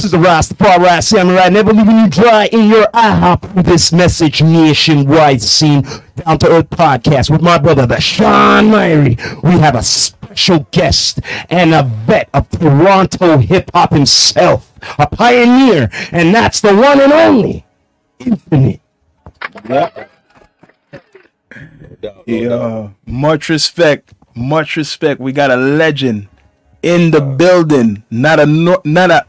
This is the Rastafari Samurai, never leaving you dry in your eye hop with this message nationwide scene down to earth podcast with my brother, the Sean Myrie. We have a special guest and a vet of Toronto hip hop himself, a pioneer, and that's the one and only Infinite. Yeah, much respect, much respect. We got a legend in the building, not a not a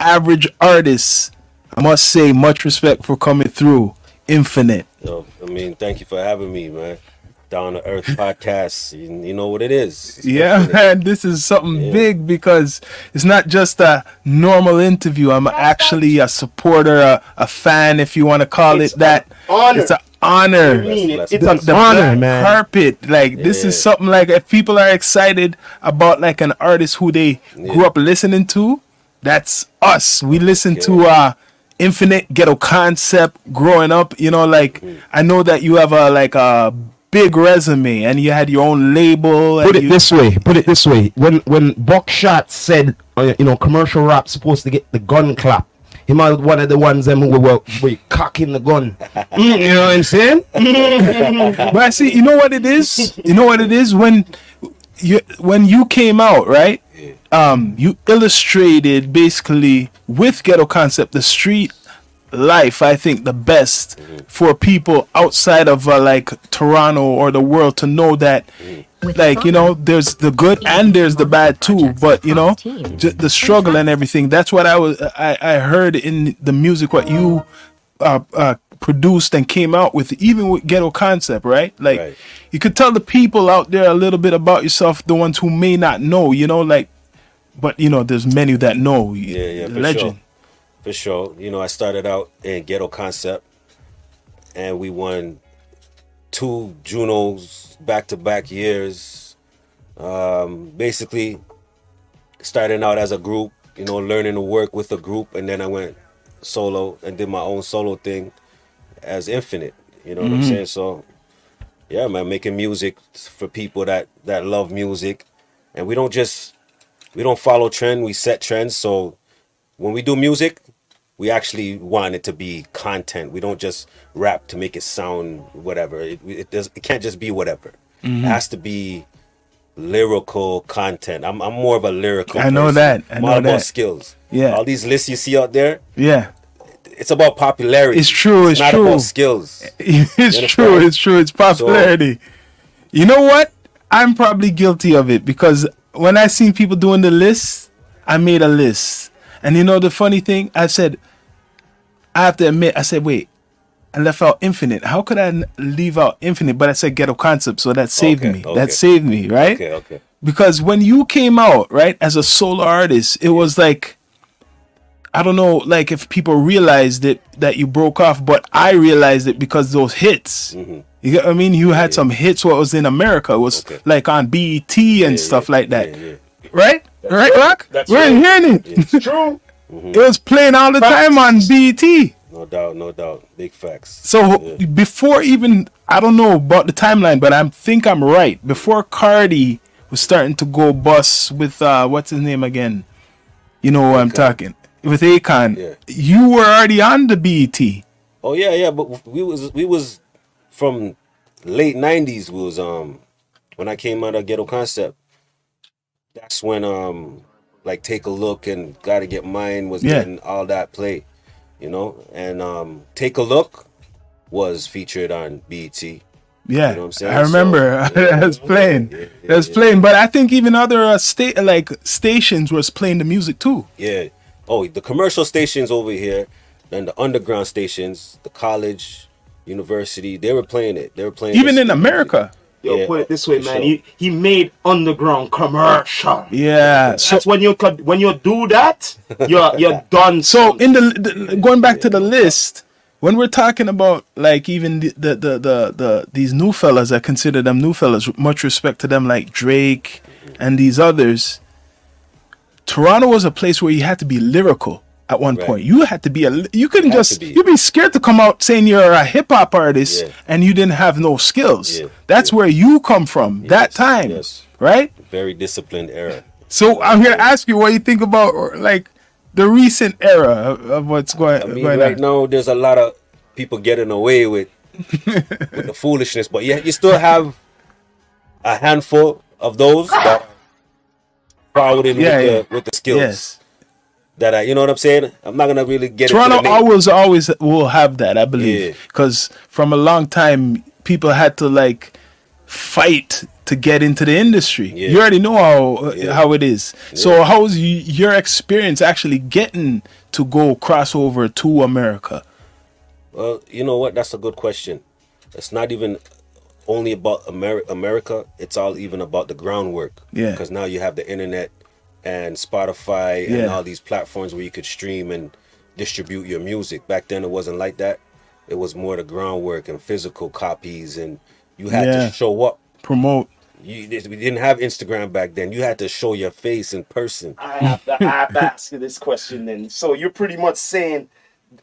average artists. I must say, much respect for coming through. Infinite. Yo, I mean, thank you for having me, man. Down to Earth podcast. You, you know what it is. It's Yeah, Infinite. man, this is something Yeah. big because it's not just a normal interview. I'm actually a supporter, a, a fan, if you want to call It's it that. honor. It's an honor. mean. Bless, It's bless. an honor, man. carpet like this is something like if people are excited about like an artist who they grew up listening to that's us we listen to uh infinite ghetto concept growing up you know like Mm. i know that you have a like a big resume and you had your own label Put it you- this way. Put it this way. When when Buckshot said, uh, you know, commercial rap supposed to get the gun clap. He might one of the ones them who were, were cocking the gun. Mm, you know what I'm saying? but I see, you know what it is? You know what it is when you when you came out, right? Um, you illustrated basically with Ghetto Concept the street life. I think the best for people outside of uh, like Toronto or the world to know that. Like you know, there's the good and there's the bad too. But you know, j- the struggle and everything. That's what I was. I, I heard in the music what you uh, uh, produced and came out with, even with Ghetto Concept, right? Like Right. you could tell the people out there a little bit about yourself, the ones who may not know, you know, like, but you know, there's many that know. Yeah, yeah, for legend. sure. For sure. You know, I started out in Ghetto Concept and we won two Junos back to back years. Um, basically, starting out as a group, you know, learning to work with a group, and then I went solo and did my own solo thing as Infinite. You know what I'm saying? So, yeah, man, making music for people that that love music, and we don't just we don't follow trend. We set trends. So when we do music, we actually want it to be content. We don't just rap to make it sound whatever. It, it does. It can't just be whatever. Mm-hmm. It has to be lyrical content. I'm I'm more of a lyrical. I know person. that. I know that. skills. Yeah. All these lists you see out there, Yeah, it's about popularity. It's true, it's not true. about skills. it's true. It's true. It's popularity. you know what? I'm probably guilty of it because when I seen people doing the list, I made a list. And you know the funny thing? I said, I have to admit, I said, wait, I left out infinite. How could I leave out infinite? But I said ghetto concept, so that saved Okay, me. okay. That saved me, right? Okay, okay. because when you came out right as a solo artist it was like i don't know like if people realized it that you broke off but i realized it because those hits mm-hmm. You get what i mean you had some hits what was in america it was Mm-hmm. Okay. like on BET and stuff like that Yeah, yeah. right right rock That's we're right. hearing it It's true. it was playing all the time on BET No doubt, no doubt. Big facts. So before even I don't know about the timeline, but I think I'm right. Before Cardi was starting to go bust with uh what's his name again? You know who I'm talking. With Akon. Yeah. You were already on the BET. Oh yeah, yeah, but we was we was from late '90s. Was um when I came out of Ghetto Concept. That's when um like take a look and gotta get mine was Yeah. getting all that play, you know. And um take a look was featured on BET. Yeah. You know what I'm saying? I remember So, yeah. Was playing. Yeah, yeah, yeah. playing, but I think even other uh, state like stations was playing the music too. Yeah. Oh, the commercial stations over here, then the underground stations, the college, university, they were playing it. They were playing Even in America. Yo, Yeah, put it this way, man. sure. He, he made underground commercial. Yeah. So That's when you could when you do that, you're you're done. So in the, the going back to the list, when we're talking about like even the the, the the the these new fellas, I consider them new fellas. Much respect to them, like Drake and these others. Toronto was a place where you had to be lyrical at one Right. point. You had to be a you couldn't Had just you'd be scared to come out saying you're a hip hop artist Yeah. and you didn't have no skills. Yeah, That's yeah. where you come from. that time, yes. right? very disciplined era. So I'm here to ask you what you think about or, like the recent era of, what's going, I mean, going right on. now there's a lot of people getting away with with the foolishness, but yeah, you still have a handful of those that crowding Yeah, with. The, with the skills Yes, that I, you know what I'm saying. I'm not gonna really get Toronto always always will have that, I believe, because from a long time people had to like fight to get into the industry. Yeah. You already know how Yeah. how it is. So how's y- your experience actually getting to go crossover to America? Well, you know what? That's a good question. It's not even only about Ameri- America. It's all even about the groundwork. Yeah. Because now you have the internet and Spotify and all these platforms where you could stream and distribute your music. Back then, it wasn't like that. It was more the groundwork and physical copies, and you had Yeah. to show up. Promote. You, we didn't have Instagram back then. You had to show your face in person. I have to, I have to ask you this question then. So you're pretty much saying,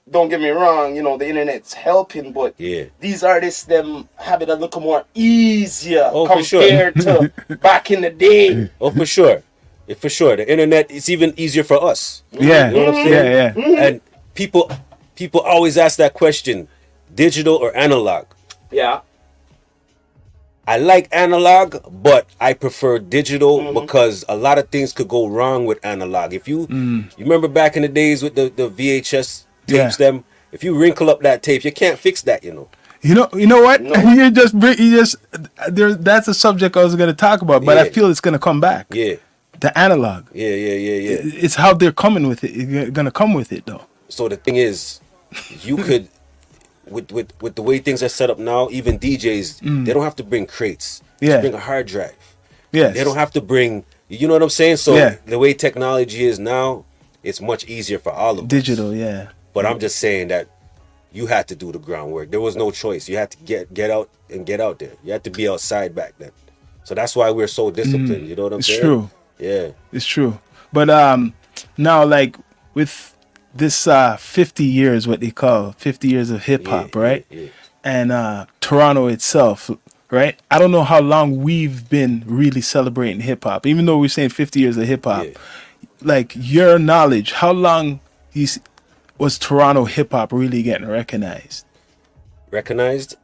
don't get me wrong, you know, the internet's helping, but Yeah. these artists them have it a little more easier Oh, for sure. compared to back in the day. Oh, for sure. Yeah, for sure. The internet is even easier for us. Yeah, You know what I'm yeah, saying? yeah. Mm-hmm. And people people always ask that question, digital or analog? Yeah. I like analog, but I prefer digital mm-hmm. because a lot of things could go wrong with analog. If you mm. you remember back in the days with the, the VHS tapes Yeah. them, if you wrinkle up that tape, you can't fix that, you know. You know, you know what? No. You just, you just, there. That's a subject I was going to talk about, but I feel it's going to come back. Yeah. The analog. Yeah, yeah, yeah, yeah. It's how they're coming with it. You're to come with it, though. So the thing is, you could with with with the way things are set up now, even DJs, they don't have to bring crates. Yeah. bring a hard drive. Yes. They don't have to bring you know what I'm saying? So Yeah. the way technology is now, it's much easier for all of us. digital. Yeah. But I'm just saying that you had to do the groundwork. There was no choice. You had to get get out and get out there. You had to be outside back then. So that's why we're so disciplined. You know what I'm Mm. It's saying? true. Yeah. It's true. But um, now like with this uh 50 years, what they call 50 years of hip hop, Yeah, right? yeah, yeah. And uh Toronto itself, right? I don't know how long we've been really celebrating hip hop, even though we're saying 50 years of hip hop. Like your knowledge, how long you s- was Toronto hip hop really getting recognized? recognized.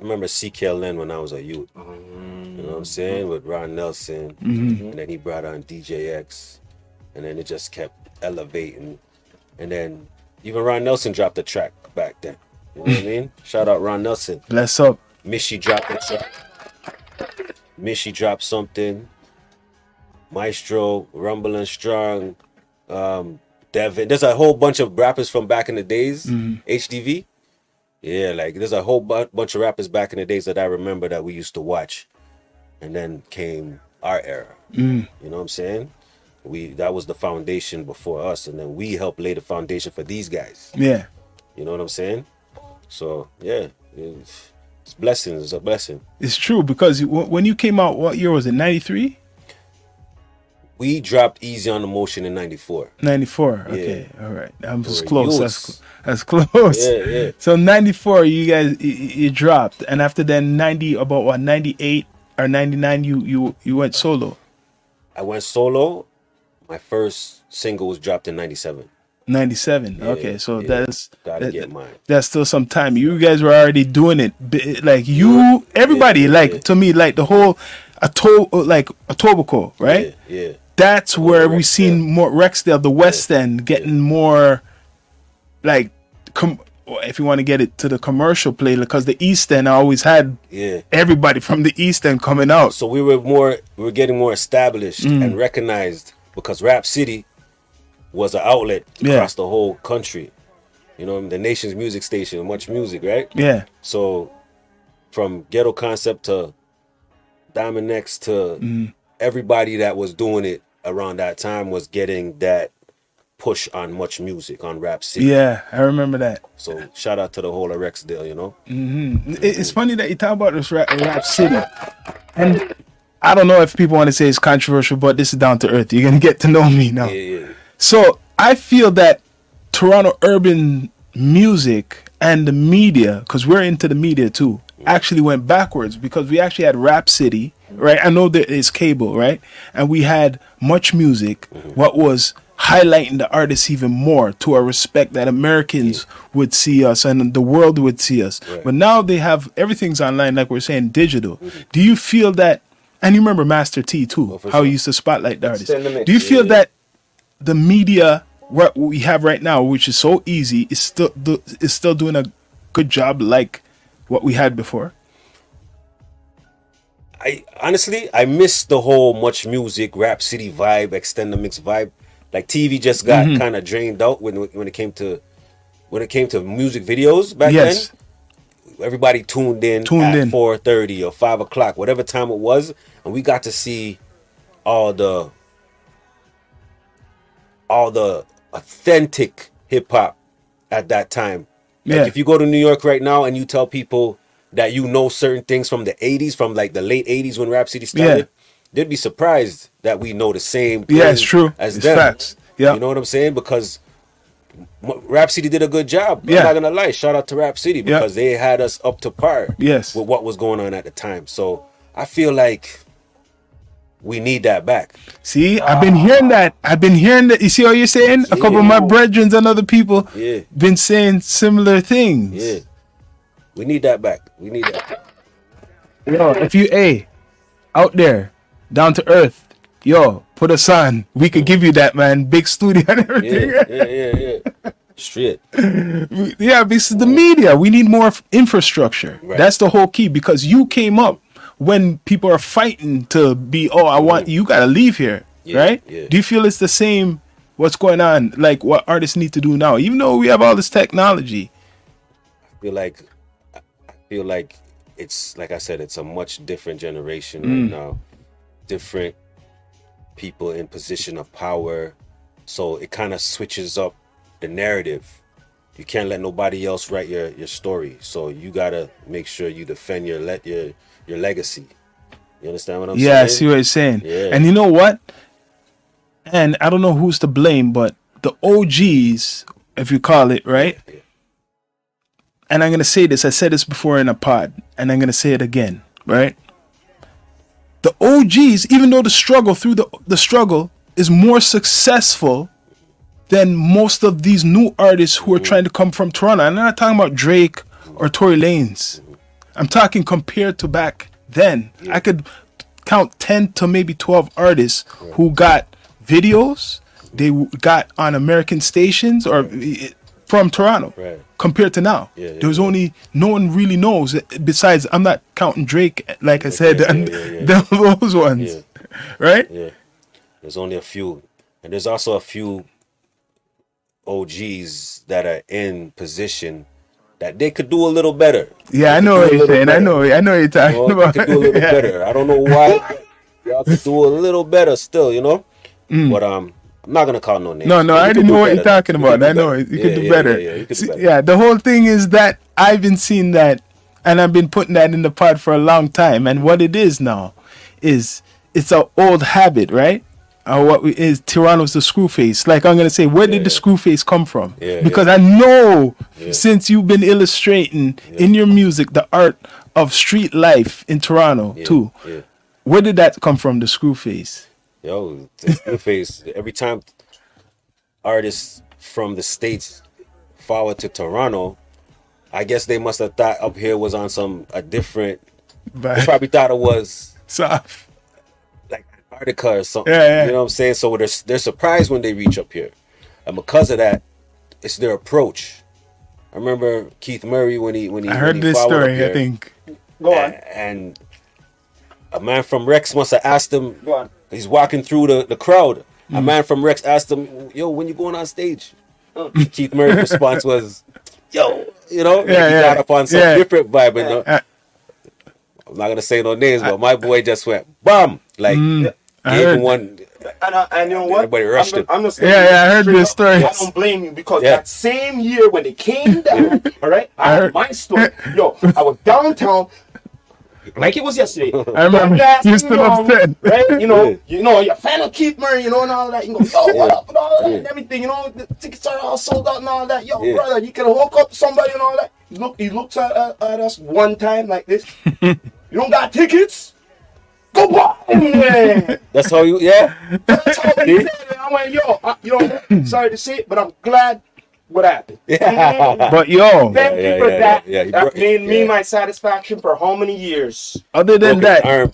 I remember CKLN when I was a youth. You know what I'm saying? With Ron Nelson. And then he brought on DJ X. And then it just kept elevating. And then even Ron Nelson dropped a track back then. You know what I mean? Shout out Ron Nelson. Bless up. Michie dropped a track. Michie dropped something. Maestro, Rumbling Strong, um, Devon. There's a whole bunch of rappers from back in the days. HDV. Yeah, like there's a whole bu- bunch of rappers back in the days that I remember that we used to watch. And then came our era. Mm. You know what I'm saying? We that was the foundation before us, and then we helped lay the foundation for these guys. Yeah. You know what I'm saying? So yeah, it's, it's blessings. It's a blessing. It's true because when you came out, what year was it? 93? We dropped E-Z on the Motion in '94. 94. Okay. All right. I was close. That's, that's close. Yeah, yeah. So 94, you guys, you, you dropped. And after then, 90, about what, 98 or 99, you, you, you went solo. I went solo. My first single was dropped in '97. 97. okay. So yeah. that's, that- get mine. that's still some time. You guys were already doing it. Like you, everybody, yeah, like yeah. to me, like the whole, a to, like Etobicoke, right? Yeah, yeah. That's where we Rexdale. seen more Rexdale, the West End, getting more like com- if you want to get it to the commercial play, because the East End always had Yeah. everybody from the East End coming out. So we were more, we were getting more established Mm. and recognized because Rap City was an outlet Yeah. across the whole country. You know, the nation's music station, much music, right? Yeah, So from Ghetto Concept to Diamond X to Mm. everybody that was doing it around that time was getting that push on much music on Rap City. yeah, I remember that. So shout out to the whole of Rexdale, you know. Mm-hmm. It- It's funny that you talk about this rap, rap City, and I don't know if people want to say it's controversial, but this is down to earth. You're gonna get to know me now. Yeah, yeah. So I feel that Toronto urban music and the media, because we're into the media too, mm. actually went backwards because we actually had Rap City, right? I know there is cable, right? And we had much music, mm-hmm. what was highlighting the artists even more to a respect that Americans would see us and the world would see us. Right. But now they have everything's online, like we're saying, digital. Mm-hmm. Do you feel that? And you remember Master T too, Oh, for how sure. he used to spotlight the artists. Extend the mix, Do you feel yeah. that the media what we have right now, which is so easy, is still do, is still doing a good job like what we had before? I honestly I miss the whole much music, rap city vibe, extend the mix vibe. Like TV just got Mm-hmm. kind of drained out when when it came to when it came to music videos back Yes. then. Everybody tuned in Tuned at in. four thirty or five o'clock, whatever time it was, and we got to see all the all the authentic hip hop at that time. Like Yeah. if you go to New York right now and you tell people that you know certain things from the 80s, from like the late 80s when Rap City started, they'd be surprised that we know the same Yeah, it's true. as It's them. facts. Yeah. You know what I'm saying? Because City did a good job. Yeah. I'm not gonna lie. Shout out to Rap City Yeah. because they had us up to par Yes. with what was going on at the time. So I feel like we need that back. See, I've been hearing that. I've been hearing that. You see what you're saying? A couple of my brethren and other people Yeah. been saying similar things. Yeah. We need that back. We need that. Yo, if you a out there, down to earth, yo, put us on. We could give you that, man. Big studio and everything. Yeah, yeah, yeah, yeah. Straight. Yeah, this is the media. We need more infrastructure. Right. That's the whole key because you came up when people are fighting to be, oh, I want mm-hmm. you got to leave here, Yeah, right? yeah. Do you feel it's the same? What's going on? Like what artists need to do now, even though we have all this technology. feel like I feel like it's like I said, it's a much different generation Mm. right now. Different people in position of power. So it kind of switches up the narrative. You can't let nobody else write your, your story. So you gotta make sure you defend your let your your legacy. You understand what I'm saying? yeah, I see what you're saying. Yeah. And you know what? And I don't know who's to blame, but the OGs, if you call it, right? Yeah. And I'm going to say this, I said this before in a pod, and I'm going to say it again, right? The OGs, even though the struggle through the the struggle is more successful than most of these new artists who are trying to come from Toronto. I'm not talking about Drake or Tory Lanez. I'm talking compared to back then. I could count 10 to maybe 12 artists who got videos, they got on American stations or from Toronto Right. compared to now. Yeah, yeah, There's yeah. only no one really knows besides I'm not counting Drake like I said and those ones. Right? Yeah. There's only a few. And there's also a few OGs that are in position that they could do a little better. Yeah, I know what you're saying. I know I know you're You talking know, they about. could do a little Yeah. better. I don't know why. Y'all could do a little better still, you know? But um I'm not gonna call no names. No, no, I already know what better. you're talking about. I know. You Yeah, could do yeah, better. Yeah, yeah, you could do See, better. yeah, the whole thing is that I've been seeing that, and I've been putting that in the pod for a long time. And what it is now is it's an old habit, right? Or what we- is Toronto's the screw face. Like I'm gonna say, where did the Yeah. screw face come from? Yeah, because I know since you've been illustrating in your music the art of street life in Toronto too. Yeah. Where did that come from? The screw face. Yo, the face. Every time artists from the states forward to Toronto, I guess they must have thought up here was on some a different. They probably thought it was soft. like Antarctica or something. Yeah, yeah. You know what I'm saying? So they're they're surprised when they reach up here, and because of that, it's their approach. I remember Keith Murray when he when he I heard he this followed up story. I think. Go on. a- and a man from Rex must have asked him. Go on. He's walking through the, the crowd. Mm. A man from Rex asked him, "Yo, when you going on stage?" Keith Murray's response was, "Yo, you know, like he yeah, got up on some yeah. different vibe." And uh, Uh, I'm not gonna say no names, but my boy just went bam, like Mm. I gave heard. him one. And, I, and you know what? Everybody rushed I'm, him. I'm just Yeah, yeah, I heard this up, story. I don't blame you because Yeah. that same year when they came down, all right, I, I had heard- my story. Yo, I was downtown. Like it was yesterday. I remember you still young, upset. right? You know, you know, your fan of Keith Murray, you know, and all that. You go, yo, what up, and all that, and everything. You know, the tickets are all sold out and all that. Yo, brother, you can hook up somebody and all that. He look, he looks at, at, at us one time like this. you don't got tickets? Go. Man. That's how you. Yeah. That's how they said it. I went, yo, I, you know, sorry to say it, but I'm glad what happened. Yeah. But yo, Thank Yeah, you for yeah, that. yeah, yeah. That brought- made me yeah. my satisfaction for how many years? other than broke his that, arm,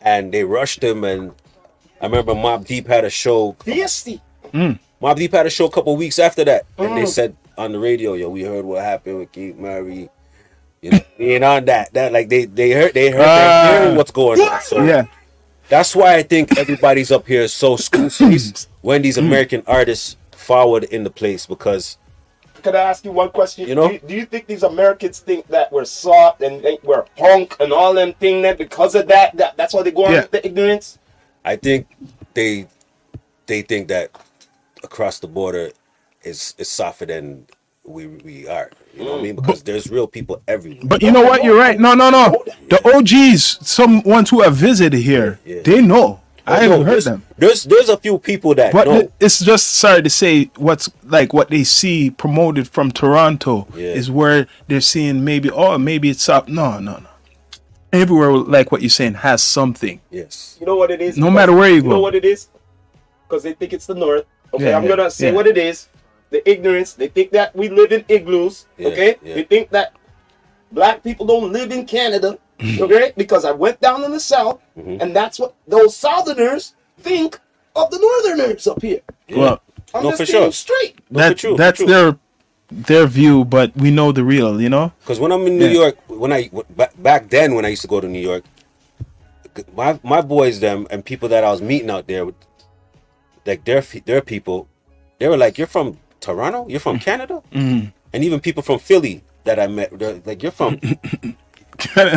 and they rushed him. And I remember Mobb Deep had a show. Feisty. Mobb Deep had a show a couple weeks after that, and they Mm. said on the radio, "Yo, we heard what happened with Keith Murray." You know, being on that, that like they they heard they heard they're hearing what's going on. So yeah, that's why I think everybody's up here so school when these American artists forward in the place because Could I ask you one question? You know? do, you, do you think these Americans think that we're soft and think we're punk and all them thing that because of that, that that's why they go on Yeah. with the ignorance? I think they they think that across the border is is softer than we we are. You know what I mean? Mm. Because there's real people everywhere. but you know what? You're right. No, no, no. The OGs, some ones who have visited here, Yeah. they know. I haven't no, heard there's, them. There's there's a few people that But know. it's just sorry to say what's like what they see promoted from Toronto Yeah. is where they're seeing maybe oh maybe it's up. No, no, no. Everywhere like what you're saying has something. Yes. You know what it is? No matter where you go. You know what it is? Because they think it's the North. Okay, Yeah, I'm yeah, gonna say yeah. what it is. The ignorance. They think that we live in igloos. Yeah, okay, yeah. they think that black people don't live in Canada. okay, because I went down in the South, Mm-hmm. and that's what those Southerners think of the Northerners up here. Yeah. Well, I'm No, just for sure. straight. That for true, that's true. their their view, but we know the real. You know. Because when I'm in New Yeah. York, when I back, back then when I used to go to New York, my my boys them and people that I was meeting out there, like their fe- their people, they were like, "You're from Toronto? You're from Canada?" Mm-hmm. And even people from Philly that I met, like, "You're from."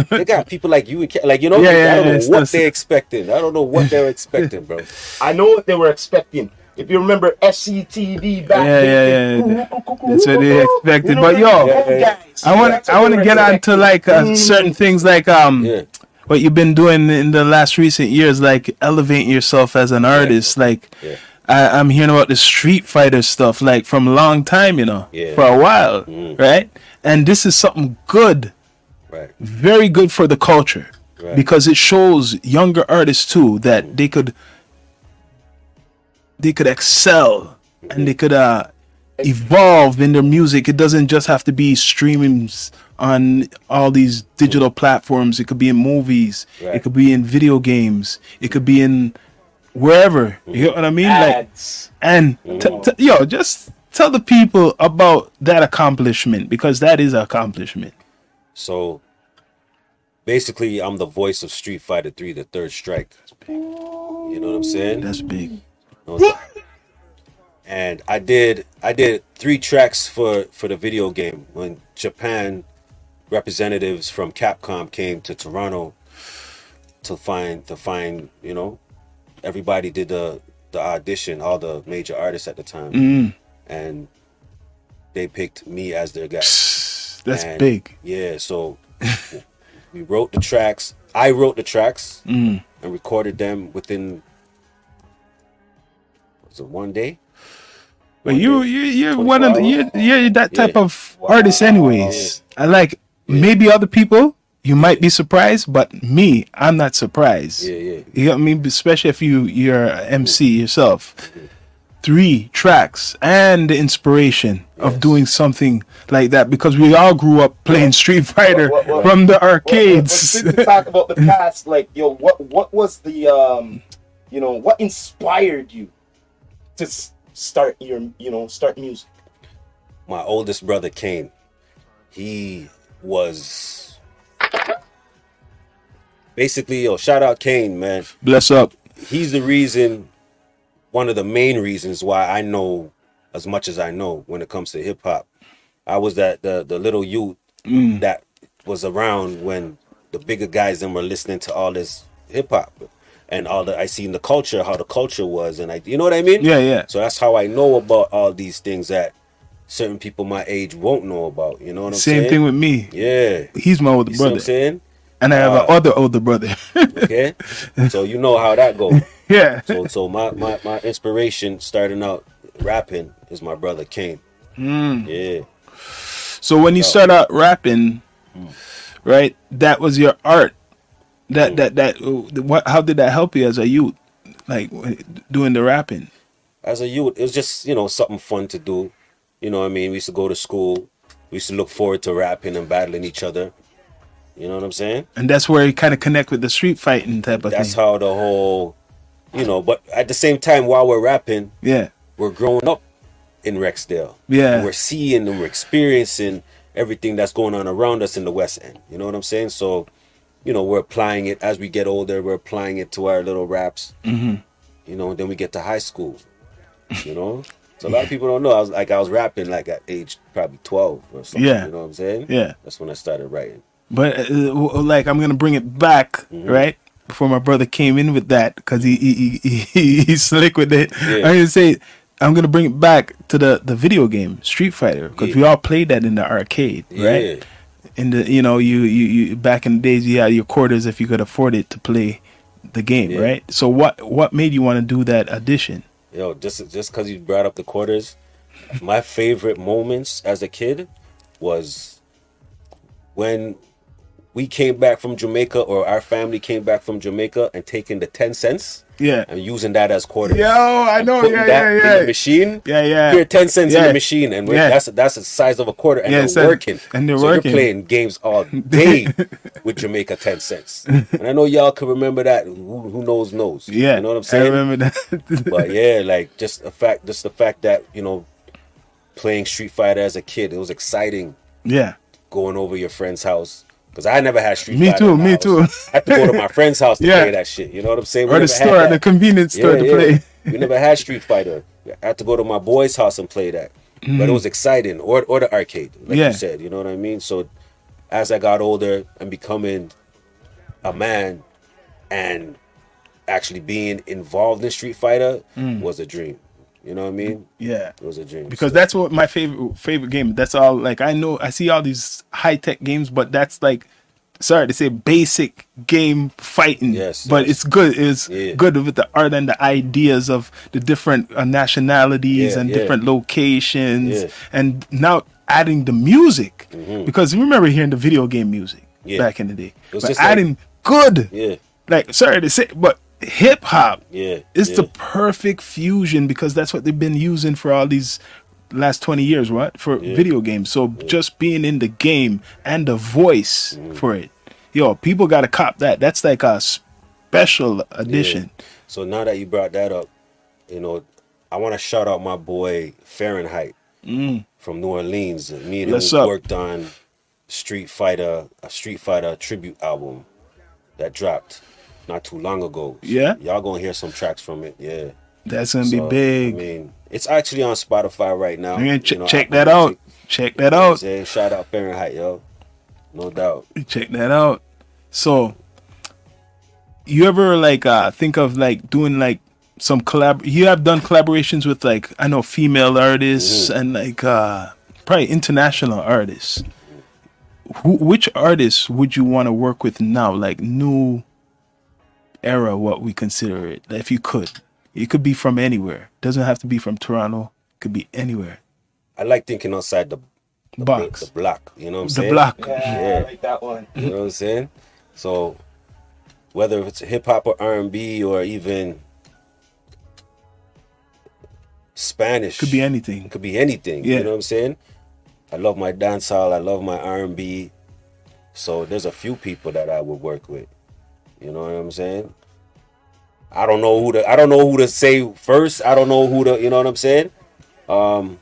they got people like you, in Ca- like you know, Yeah, I yeah, don't yeah, know what just- they're expecting. I don't know what they're expecting, bro. I know what they were expecting. If you remember SCTV back Yeah, then, yeah, yeah. That's what they expected. You know But yo, Yeah, yeah. I want That's I want to get on to like uh, certain things like um Yeah, what you've been doing in the last recent years, like elevating yourself as an artist. Like Yeah. I, I'm hearing about the Street Fighter stuff, like from a long time, you know, Yeah. for a while, Mm. right? And this is something good, right. very good for the culture, Right. because it shows younger artists too that mm-hmm. they could they could excel and they mm-hmm. could uh evolve in their music. It doesn't just have to be streamings on all these digital mm-hmm. platforms. It could be in movies. Right. It could be in video games. It could be in wherever. You know what I mean? Like and t- t- yo, just tell the people about that accomplishment because that is an accomplishment. So basically, I'm the voice of Street Fighter 3, the third strike. You know what I'm saying? That's big. and I did I did three tracks for for the video game when Japan representatives from Capcom came to Toronto to find to find you know everybody did the the audition all the major artists at the time Mm, and they picked me as their guy that's And, big. yeah so we wrote the tracks I wrote the tracks Mm. and recorded them within was it one day But One you day. you you're one of the, you're, you're that type Yeah. of artist anyways. I like maybe other people you might be surprised, but me I'm not surprised. yeah yeah You know what I mean? Especially if you you're MC yourself. Three tracks and the inspiration of doing something like that because we all grew up playing Street Fighter What- what- from the Well, well, arcades. since we talk about the past, like yo, what what was the um, you know, what inspired you to s- start your you know start music? my oldest brother Kane, he was basically yo shout out Kane man. Bless up. He's the reason, one of the main reasons why I know as much as I know when it comes to hip hop. I was that the the little youth Mm. that was around when the bigger guys then were listening to all this hip hop and all the I seen the culture how the culture was and I you know what I mean Yeah, yeah. so that's how I know about all these things that certain people my age won't know about. You know what I'm Same saying? Same thing with me. yeah. He's my older You what I'm brother. saying? And I have Uh, a other older brother. Okay. so you know how that goes. yeah. So so my, my my inspiration starting out rapping is my brother Kane. Mm. Yeah. So when you start out rapping, right, that was your art. That that that uh, what? How did that help you as a youth? Like doing the rapping. as a youth, it was just you know something fun to do. You know what I mean? We used to go to school. We used to look forward to rapping and battling each other. You know what I'm saying? And that's where you kind of connect with the street fighting type of That's thing. how the whole, you know. But at the same time, while we're rapping, yeah. we're growing up in Rexdale. Yeah. And we're seeing and we're experiencing everything that's going on around us in the West End. You know what I'm saying? So, you know, we're applying it as we get older. We're applying it to our little raps. Mm-hmm. You know, then we get to high school. You know, so a lot of people don't know. I was like, I was rapping like at age probably 12 or something. Yeah. You know what I'm saying? Yeah. That's when I started writing. But uh, like I'm gonna bring it back, Mm-hmm. right? Before my brother came in with that, because he, he, he, he he's slick with it. Yeah. I'm gonna say I'm gonna bring it back to the the video game Street Fighter, because we all played that in the arcade, right? Yeah. In the you know you, you you back in the days you had your quarters if you could afford it to play the game, Yeah. right? So what what made you want to do that addition? Yo, just just because you brought up the quarters, my favorite moments as a kid was when we came back from Jamaica or our family came back from Jamaica and taking the 10 cents Yeah. and using that as quarters. Yo, I know, yeah, that yeah, in yeah. the machine. Yeah, yeah. Here, 10 cents in the machine. And we're- Yeah. that's that's the size of a quarter. And Yeah, they're so- working. and they're so working. you're playing games all day with Jamaica 10 cents. And I know y'all can remember that. Who, who knows, knows. Yeah. You know what I'm saying? I remember that. but yeah, like just the fact, just the fact that you know, playing Street Fighter as a kid, it was exciting yeah. going over your friend's house because I never had Street Fighter. Me too, me too. I had to go to my friend's house to Yeah. play that shit. You know what I'm saying? We Or the store, the convenience store to play. we never had Street Fighter. I had to go to my boy's house and play that. But it mm. was exciting, or or the arcade, like. Yeah. you said. You know what I mean? So as I got older and becoming a man, and actually being involved in Street Fighter mm. was a dream. You know what I mean? Yeah. It was a dream. because So- that's what my favorite favorite game. That's all. Like I know, I see all these high tech games, but that's like, sorry to say, basic game fighting. Yes, but yes. it's good. It's Yeah. good with the art and the ideas of the different uh, nationalities Yeah, and yeah. different locations, Yeah. and now adding the music because remember hearing the video game music Mm-hmm. Back in the day, It was but just like- adding good, yeah, like sorry to say, but hip hop yeah. it's yeah. the perfect fusion because that's what they've been using for all these last 20 years what for video games so just being in the game and the voice Mm-hmm. for it yo people gotta cop that that's like a special edition So now that you brought that up, you know, I want to shout out my boy Fahrenheit from New Orleans. Me and Mm. What's him up? worked on Street Fighter, a Street Fighter tribute album that dropped not too long ago. So Yeah? y'all gonna hear some tracks from it. Yeah, that's gonna So, be big I mean, it's actually on Spotify right now. I'm ch- you know, check that out check that You know out saying? Shout out Fahrenheit, yo. No doubt. check that out so you ever like uh think of like doing like some collab you have done collaborations with like i know female artists and like uh probably international artists Who, which artists would you want to work with now like new era what we consider it if you could it could be from anywhere doesn't have to be from toronto could be anywhere I like thinking outside the, the box the block. You know what I'm the saying? block Yeah, Yeah. I like that one. You know what I'm saying? So whether it's hip hop or R and B or even Spanish, could be anything could be anything. Yeah. You know what I'm saying? I love my dancehall. I love my R and B. So there's a few people that I would work with. You know what I'm saying? I don't know who to. I don't know who to say first. I don't know who to. You know what I'm saying? Um,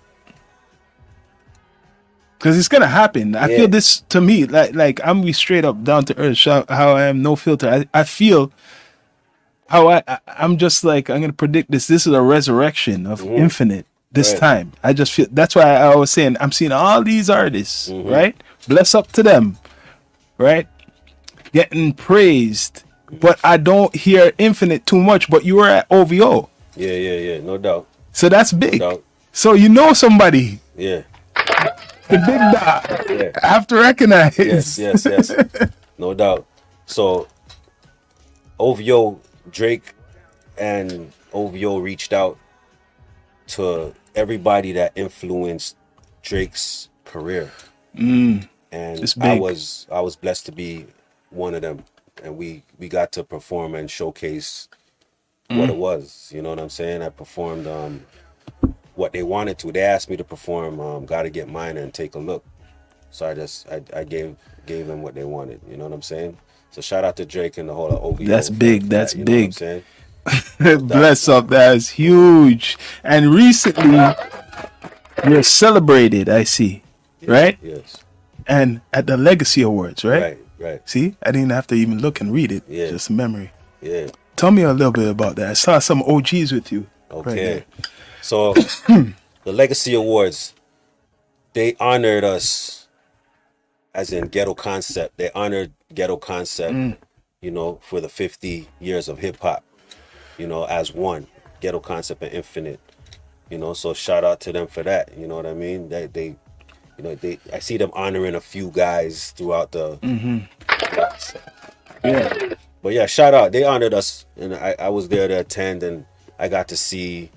Cause it's gonna happen. I Yeah. feel this to me like like I'm be straight up down to earth. How, how I am, no filter. I, I feel how I, I I'm just like I'm gonna predict this. This is a resurrection of infinite this Right. time. I just feel that's why I was saying I'm seeing all these artists right. Bless up to them, right? Getting praised, but I don't hear infinite too much. But you were at OVO, yeah, yeah, yeah. No doubt. so that's big. No. So you know somebody, Yeah, the big dog. yeah. I have to recognize. yes, yes, yes. no doubt. So OVO, Drake and OVO reached out to everybody that influenced Drake's career. Mm. And I was I was blessed to be one of them. And we we got to perform and showcase what it was. You know what I'm saying? I performed um what they wanted to. They asked me to perform um Gotta Get Mine and take a look. So I just I, I gave gave them what they wanted. You know what I'm saying? So shout out to Drake and the whole OVO. That's big, that, that's you know what I'm big. Bless up, that's huge. And recently, you're celebrated. I see, right? Yes. And at the Legacy Awards, right? Right, right. See, I didn't have to even look and read it. Yeah. Just memory. Yeah. Tell me a little bit about that. I saw some OGs with you. Okay. there. so the Legacy Awards, they honored us as in Ghetto Concept. They honored Ghetto Concept, Mm. you know, for the 50 years of hip hop, you know, as one. Ghetto Concept and Infinite. You know, so shout out to them for that. You know what I mean? They they you know, they I see them honoring a few guys throughout the Yeah. but yeah, shout out. They honored us, and I, I was there to attend, and I got to see,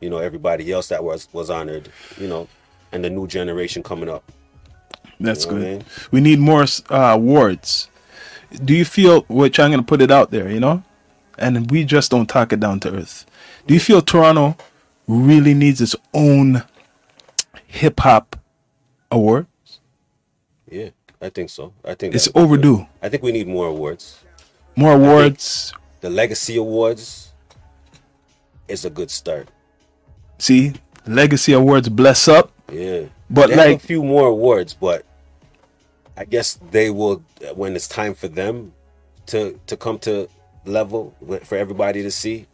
you know, everybody else that was was honored, you know, and the new generation coming up. That's You know good. I mean? We need more uh, awards. Do you feel, which I'm going to put it out there, you know? And we just don't talk it down to earth. Do you feel Toronto really needs its own hip hop award? Yeah, I think so. I think It's be good. overdue. I think we need more awards. More awards. The Legacy Awards is a good start. See, Legacy Awards bless up. Yeah, But they like- a few more awards, but I guess they will when it's time for them to to come to level for everybody to see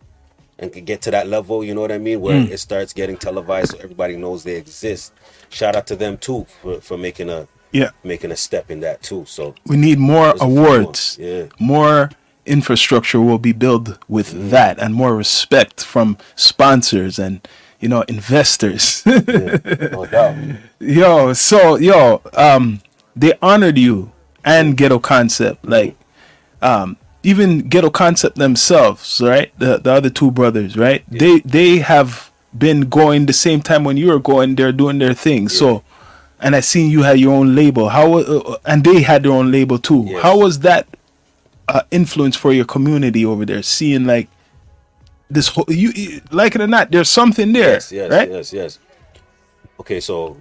and can get to that level. You know what I mean? Where Hmm. it starts getting televised, so everybody knows they exist. Shout out to them too for, for making a Yeah. making a step in that too. So We need more There's a few more. awards. Yeah. More infrastructure will be built with Mm. that and more respect from sponsors and, you know, investors. no doubt. yo, so yo, um, they honored you and Ghetto Concept, like, um, even Ghetto Concept themselves, right? The the other two brothers, right? They they have been going the same time when you were going. They're doing their thing. So, and I seen you had your own label. How uh, and they had their own label too. Yes. How was that uh, influence for your community over there? Seeing like this whole you, you like it or not, there's something there, Yes, yes, right? yes, yes. Okay, so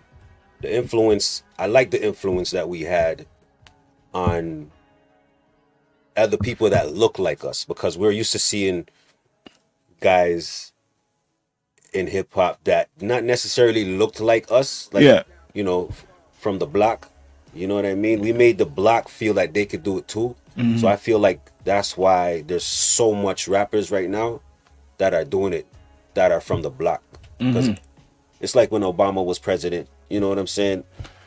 the influence I like the influence that we had on other people that look like us because we're used to seeing guys in hip hop that not necessarily looked like us, like Yeah. you know, from the block. You know what I mean? We made the block feel like they could do it too. Mm-hmm. So I feel like that's why there's so much rappers right now that are doing it that are from the block. Mm-hmm. Because it's like when Obama was president. You know what I'm saying?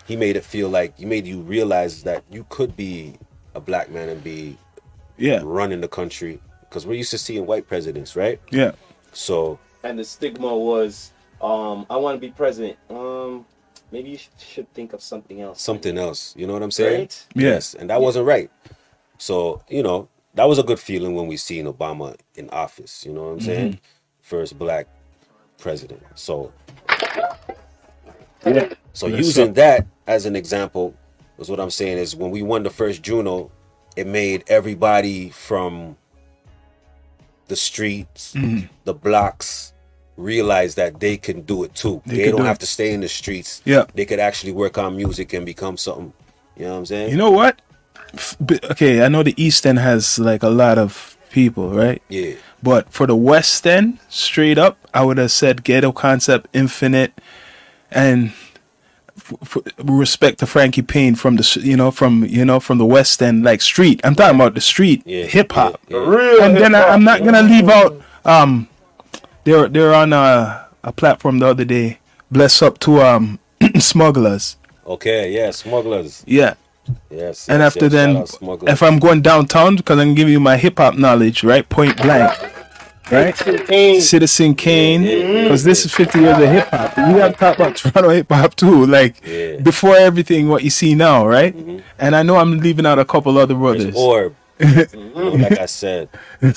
He made it feel like he made you realize that you could be a black man and be Yeah, running the country. Because we're used to seeing white presidents, right? yeah. So and the stigma was, um, I want to be president. Um, maybe you should think of something else. something else. You know what I'm saying? Right? Yes, and that wasn't right. So you know that was a good feeling when we seen Obama in office. You know what I'm saying? First black president. So Yeah. so Yes, using sir. that as an example is what I'm saying is when we won the first Juno, it made everybody from the streets, Mm-hmm. the blocks realize that they can do it too. They They, don't do have it. to stay in the streets. Yeah. They could actually work on music and become something. You know what I'm saying? You know what? Okay, I know the East End has like a lot of people, right? yeah. But for the West End, straight up, I would have said Ghetto Concept, Infinite, and f- f- respect to Frankie Payne from the you know from you know from the West End, like street. I'm talking about the street Yeah, hip hop. yeah, yeah. and then I, I'm not gonna leave out. Um, they're they're on a, a platform the other day. Bless up to um smugglers. Okay, yeah, smugglers. Yeah. Yes. And yes, after yes, then, shout out smugglers. if I'm going downtown, because I'm giving you my hip hop knowledge, right? Point blank, right? King. Citizen Kane, Yeah, yeah, because this is 50 years of hip hop. We have to talk about Toronto hip hop too, like Yeah. Mm-hmm. before everything what you see now, right? And I know I'm leaving out a couple other brothers. Orb. you know, like I said,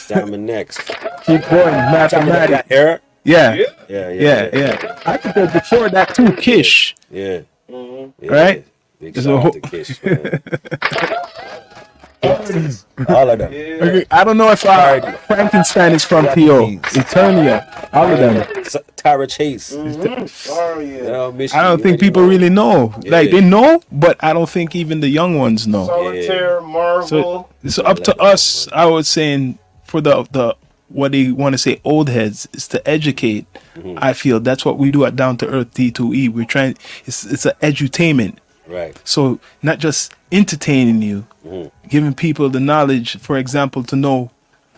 Diamond next. Keep going, mathematics. That era? Yeah, Yeah, yeah, yeah, yeah. I could go before that too, Kish. Yeah. Mhm. yeah. Right? Big There's shout a out whole- to Kish, man. All of them. Okay, I don't know if uh, Frankenstein is from P.O. Eternia. All of them. S- Tyra Chase. Oh yeah. You know, Miss- I don't think already people really know. Like they know, but I don't think even the young ones know. Solitaire, Marvel. So it's up to us. I was saying for the the what they want to say old heads is to educate. Mm-hmm. I feel that's what we do at Down to Earth D2E. We're trying. It's it's an edutainment. Right. So not just entertaining you, Mm-hmm. giving people the knowledge, for example, to know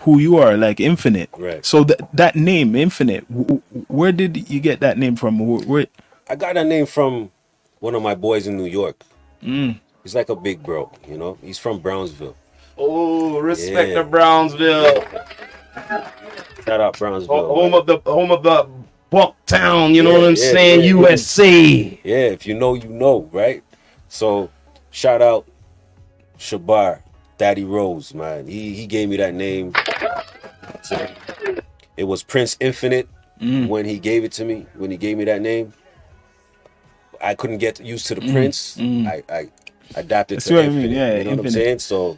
who you are, like Infinite. Right. So that that name, Infinite, w- w- where did you get that name from? Where, where I got that name from one of my boys in New York. Mm. He's like a big bro, you know. He's from Brownsville. oh, respect Yeah. the Brownsville, Shout out Brownsville. Ho- home man. of the home of the Bucktown. You know Yeah, what I'm yeah, saying? yeah. USA. Yeah, if you know, you know, right? So, shout out Shabar, Daddy Rose, man. He he gave me that name. So, it was Prince Infinite Mm. when he gave it to me. When he gave me that name, I couldn't get used to the Prince. I, I adapted Mm. That's to what I Infinite. mean, yeah, you know what I'm saying? So,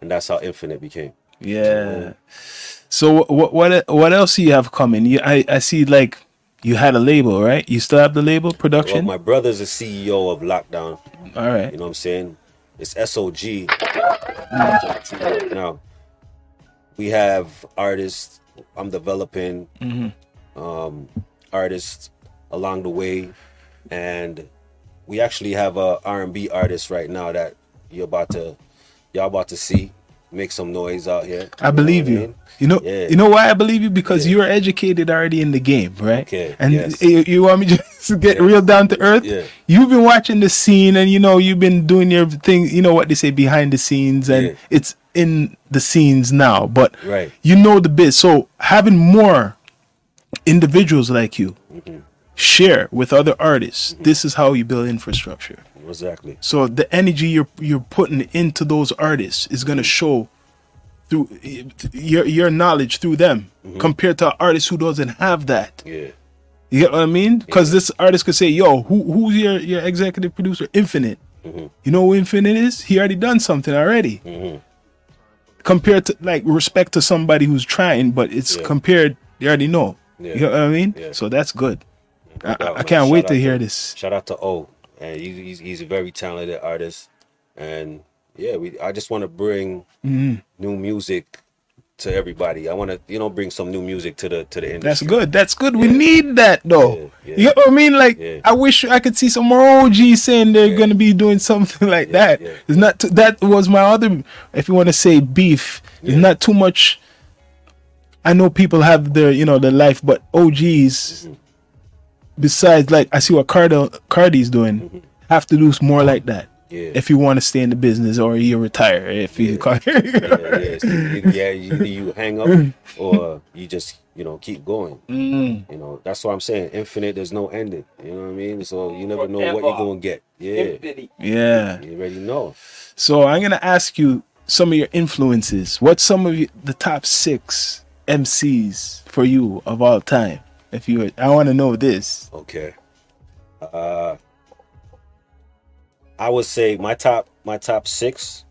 and that's how Infinite became. Yeah. So what what what else do you have coming? You, I I see like you had a label, right? You still have the label Well, production. my brother's a CEO of Lockdown. All right. You know what I'm saying? It's SOG. Now, we have artists. I'm developing um, artists along the way, and we actually have a R&B artist right now that you're about to y'all about to see make some noise out here. I believe you. mean? You know, Yeah. you know why I believe you because Yeah. you're educated already in the game, right? Okay, And yes. you, you want me just to get Yeah. real down to earth? Yeah. You've been watching the scene, and you know you've been doing your thing. You know what they say behind the scenes, and it's in the scenes now. But Right. you know the bit. So having more individuals like you Mm-hmm. Share with other artists. This is how you build infrastructure. Exactly. So the energy you're you're putting into those artists is gonna show through your your knowledge through them mm-hmm. compared to an artist who doesn't have that. Yeah. You get what I mean? Because this artist could say, "Yo, who who's your your executive producer? Infinite. Mm-hmm. You know who Infinite is? He already done something already." Mm-hmm. Compared to like respect to somebody who's trying, but it's Yeah. compared. They already know. Yeah. You know what I mean? Yeah. So that's good. I, I- I can't wait to hear this. Shout out to O, and he, he's he's a very talented artist, and yeah, we I just want to bring Mm-hmm. new music to everybody. I want to you know bring some new music to the to the industry. That's good. That's good. We need that though. Yeah, yeah. You know what I mean? Like, Yeah. I wish I could see some more OGs saying they're Yeah. gonna be doing something like that. yeah. It's not t- that was my other. If you want to say beef, Yeah. it's not too much. I know people have their you know their life, but OGs. Mm-hmm. Besides, like I see what Cardi Cardi's doing, have to do more like that. Mm-hmm. Yeah. If you want to stay in the business or you retire, if you yeah, yeah, so you, yeah, you, either you hang up or you just you know keep going. Mm. You know that's what I'm saying. Infinite, there's no ending. You know what I mean? So you never know what you're gonna get. Yeah, Infinity. yeah. you already know. So I'm gonna ask you some of your influences. What's some of your, the top six MCs for you of all time? If you, I want to know this. Okay. Uh I would say my top my top six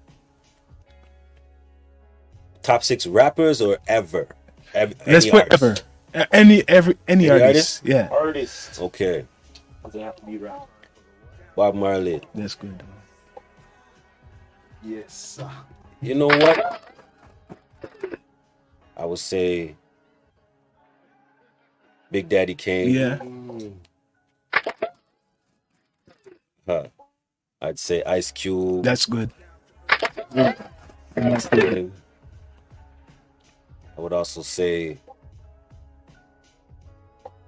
top six rappers or ever. Ev- Let's any put artist. ever. Any every any, Any artist. Yeah, Artist. Okay. Doesn't have to be rap. Bob Marley. that's good. Yes. You know what? I would say Big Daddy Kane. Yeah, Huh. I'd say Ice Cube. that's good. I would also say.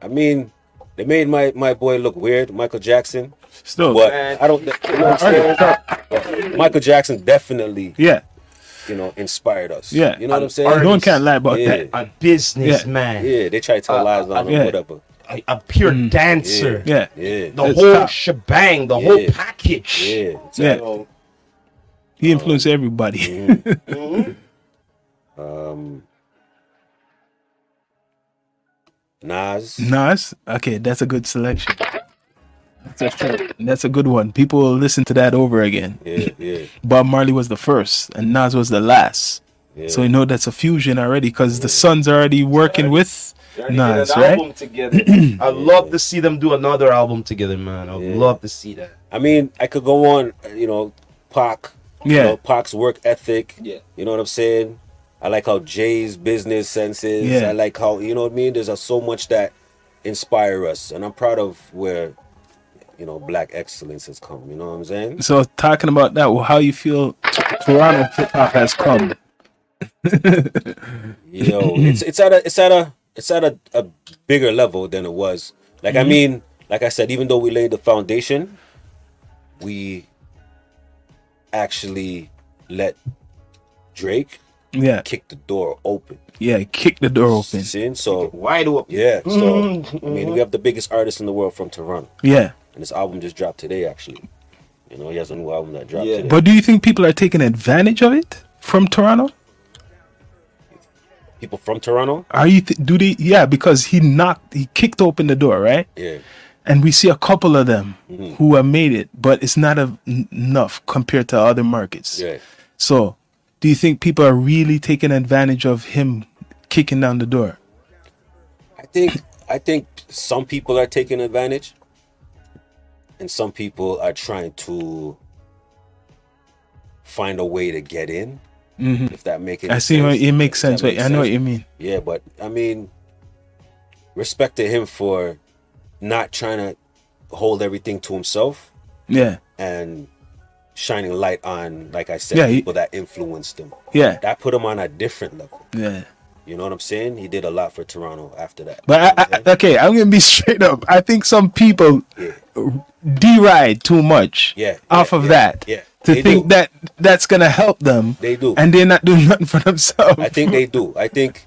I mean, they made my my boy look weird, Michael Jackson. Still, But Man. I don't. You know what I'm saying? Michael Jackson definitely, yeah, you know, inspired us. Yeah. You know what I'm saying? no one can't lie about Yeah. that. A businessman, Yeah, they try to tell Uh, lies on him, yeah. whatever. a, a pure dancer, Yeah, Yeah. the It's whole top. shebang, the Yeah. whole package. Yeah. Yeah. So, he influenced everybody. mhm. Um. Nas. Nas, okay, that's a good selection. That's a, that's a good one. People will listen to that over again. Yeah, yeah. Bob Marley was the first, and Nas was the last. Yeah. So you know that's a fusion already because the son's already working with already Nas, an right? album together. I'd love to see them do another album together, man. I'd Yeah. love to see that. I mean, I could go on, you know, Pac. You Yeah. know, Pac's work ethic. Yeah. You know what I'm saying? I like how Jay's business sense is. Yeah. I like how, you know what I mean? There's uh, so much that inspire us. And I'm proud of where, you know, black excellence has come. You know what I'm saying? So talking about that, well, how you feel Toronto hip hop has come? You know, it's it's at a it's at a it's at a, a bigger level than it was. Like I mm-hmm. mean, like I said, even though we laid the foundation, we actually let Drake Yeah, kick the door open. yeah, kick the door open. See? So Wide open. yeah, so I mean, mm-hmm. we have the biggest artist in the world from Toronto, Yeah, and this album just dropped today. Actually, you know, he has a new album that dropped Yeah. today. but do you think people are taking advantage of it from Toronto? People from Toronto, Are you th- do they? Yeah, because he knocked, he kicked open the door, right? yeah, And we see a couple of them Mhm. who have made it, but it's not a, n- enough compared to other markets. yeah. So, do you think people are really taking advantage of him kicking down the door? I think I think some people are taking advantage, and some people are trying to find a way to get in. Mhm. If that makes it, I see. What, it makes sense. Wait, I know what you mean. Yeah, but I mean, respect to him for not trying to hold everything to himself Yeah, and shining light on, like I said, Yeah, he- people that influenced him. yeah, That put him on a different level. yeah. You know what I'm saying? He did a lot for Toronto after that. But I, I, okay, I'm gonna be straight up. I think some people Yeah. deride too much Yeah, off yeah, of yeah, that yeah. to They think do. that that's gonna help them, They do. and they're not doing nothing for themselves. I think they do. I think,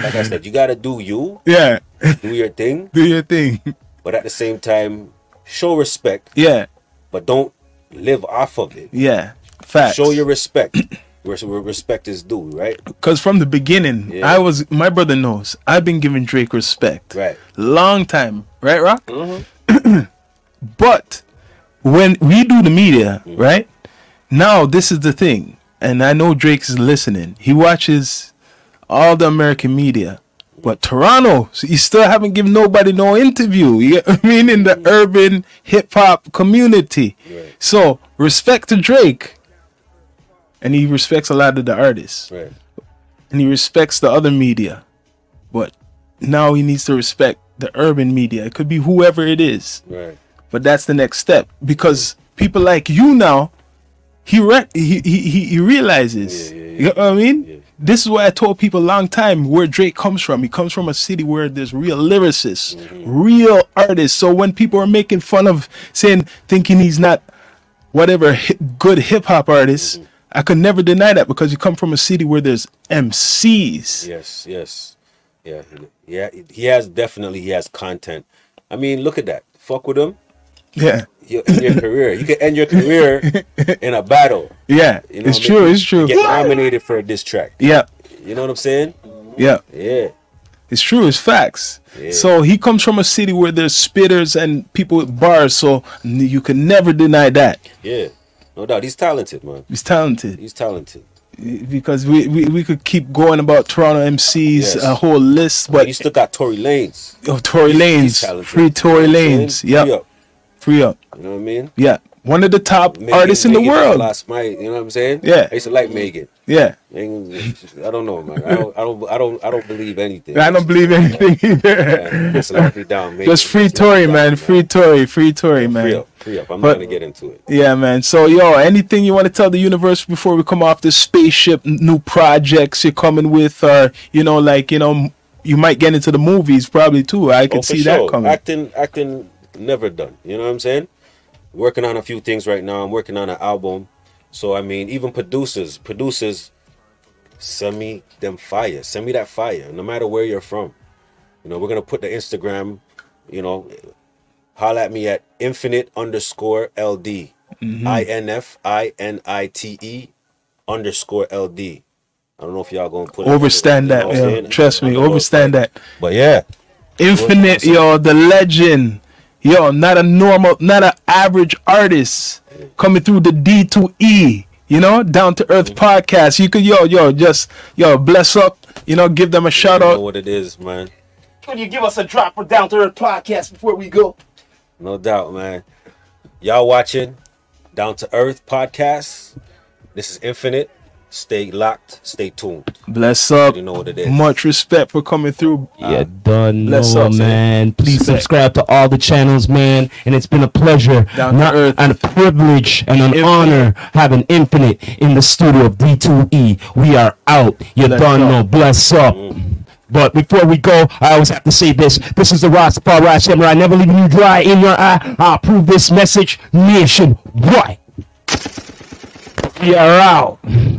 like I said, you got to do you, yeah, do your thing, do your thing. but at the same time, show respect, Yeah, but don't live off of it. yeah. Facts. Show your respect respect is due, right? Because from the beginning, Yeah. I was. My brother knows. I've been giving Drake respect. Right. Long time, right, Rock? Mm-hmm. But when we do the media, right? Now this is the thing, and I know Drake's listening. He watches all the American media. But Toronto, so you still haven't given nobody no interview. You I mean? In the urban hip hop community. Right. So respect to Drake. And he respects a lot of the artists. Right. And he respects the other media. But now he needs to respect the urban media. It could be whoever it is. Right. But that's the next step because people like you now, he re- he, he he realizes. Yeah, yeah, yeah. You know what I mean? This is why I told people a long time where Drake comes from. He comes from a city where there's real lyricists, Mm-hmm. real artists. So when people are making fun of saying thinking he's not whatever hi- good hip hop artist, Mm-hmm. I could never deny that because you come from a city where there's MCs. Yes. Yes. Yeah. Yeah. He has definitely he has content. I mean, look at that. Fuck with him. Yeah, You end your career. You can end your career in a battle. yeah, You know it's I true. mean? It's true. Get nominated for a diss track. Yeah, You know what I'm saying? yeah. Yeah. It's true. It's facts. Yeah. So he comes from a city where there's spitters and people with bars. So you can never deny that Yeah. No doubt. He's talented, man. he's talented. He's talented. Because we, we, we could keep going about Toronto MCs Yes. a whole list, But but you still got Tory Lanez. oh, Tory He's- Lanez, he's talented. free Tory Lanez. know what I'm Lanez. saying? Yep, Free up. free up. You know what I mean? Yeah, one of the top Megan- artists in the world. Lost my, you know what I'm saying? Yeah. I used to like Megan. Yeah, Megan, I don't know, man. I don't, I don't, I don't, I don't believe anything. I don't believe anything either. Yeah, just me down, Megan. Just free Just lock me Tory, down, man. Free Tory, free Tory, man. Free up, free up. I'm But- not gonna get into it. Yeah, man. So, yo, anything you want to tell the universe before we come off this spaceship? New projects you're coming with, or you know, like you know, you might get into the movies probably too. I can Oh, see that coming. Acting, acting, never done. You know what I'm saying? Working on a few things right now. I'm working on an album. So I mean, even producers, producers, send me them fire. Send me that fire, no matter where you're from. You know, we're gonna put the Instagram. You know, holla at me at infinite underscore ld. Mm-hmm. I N F I N I T E underscore ld. I don't know if y'all gonna put it- Overstand you know that, what I'm yo. saying? Trust me, know overstand that. But yeah, Infinite, yo, the legend, yo, not a normal, not an average artist coming through the D to E. You You know, down to earth mm. podcast. You could yo yo just yo bless up. You know, give them a shout You know out. what it is, man. Can you give us a drop for Down to Earth podcast before we go? No doubt, man. Y'all watching Down to Earth podcast. This is Infinite. Stay locked. Stay tuned. Bless up. You know what it is. Much respect for coming through. Yeah, done, bless Noah, up, man. Please Respect. subscribe to all the channels, man. And it's been a pleasure, Down to not, earth. and a privilege, and an Infinite. honor having Infinite in the studio of D2E. We are out. You Bless done No. Bless up. But before we go, I always have to say this. This is the Rastafari Samurai, I never leaving you dry in your eye. I approve this message nationwide. We are out.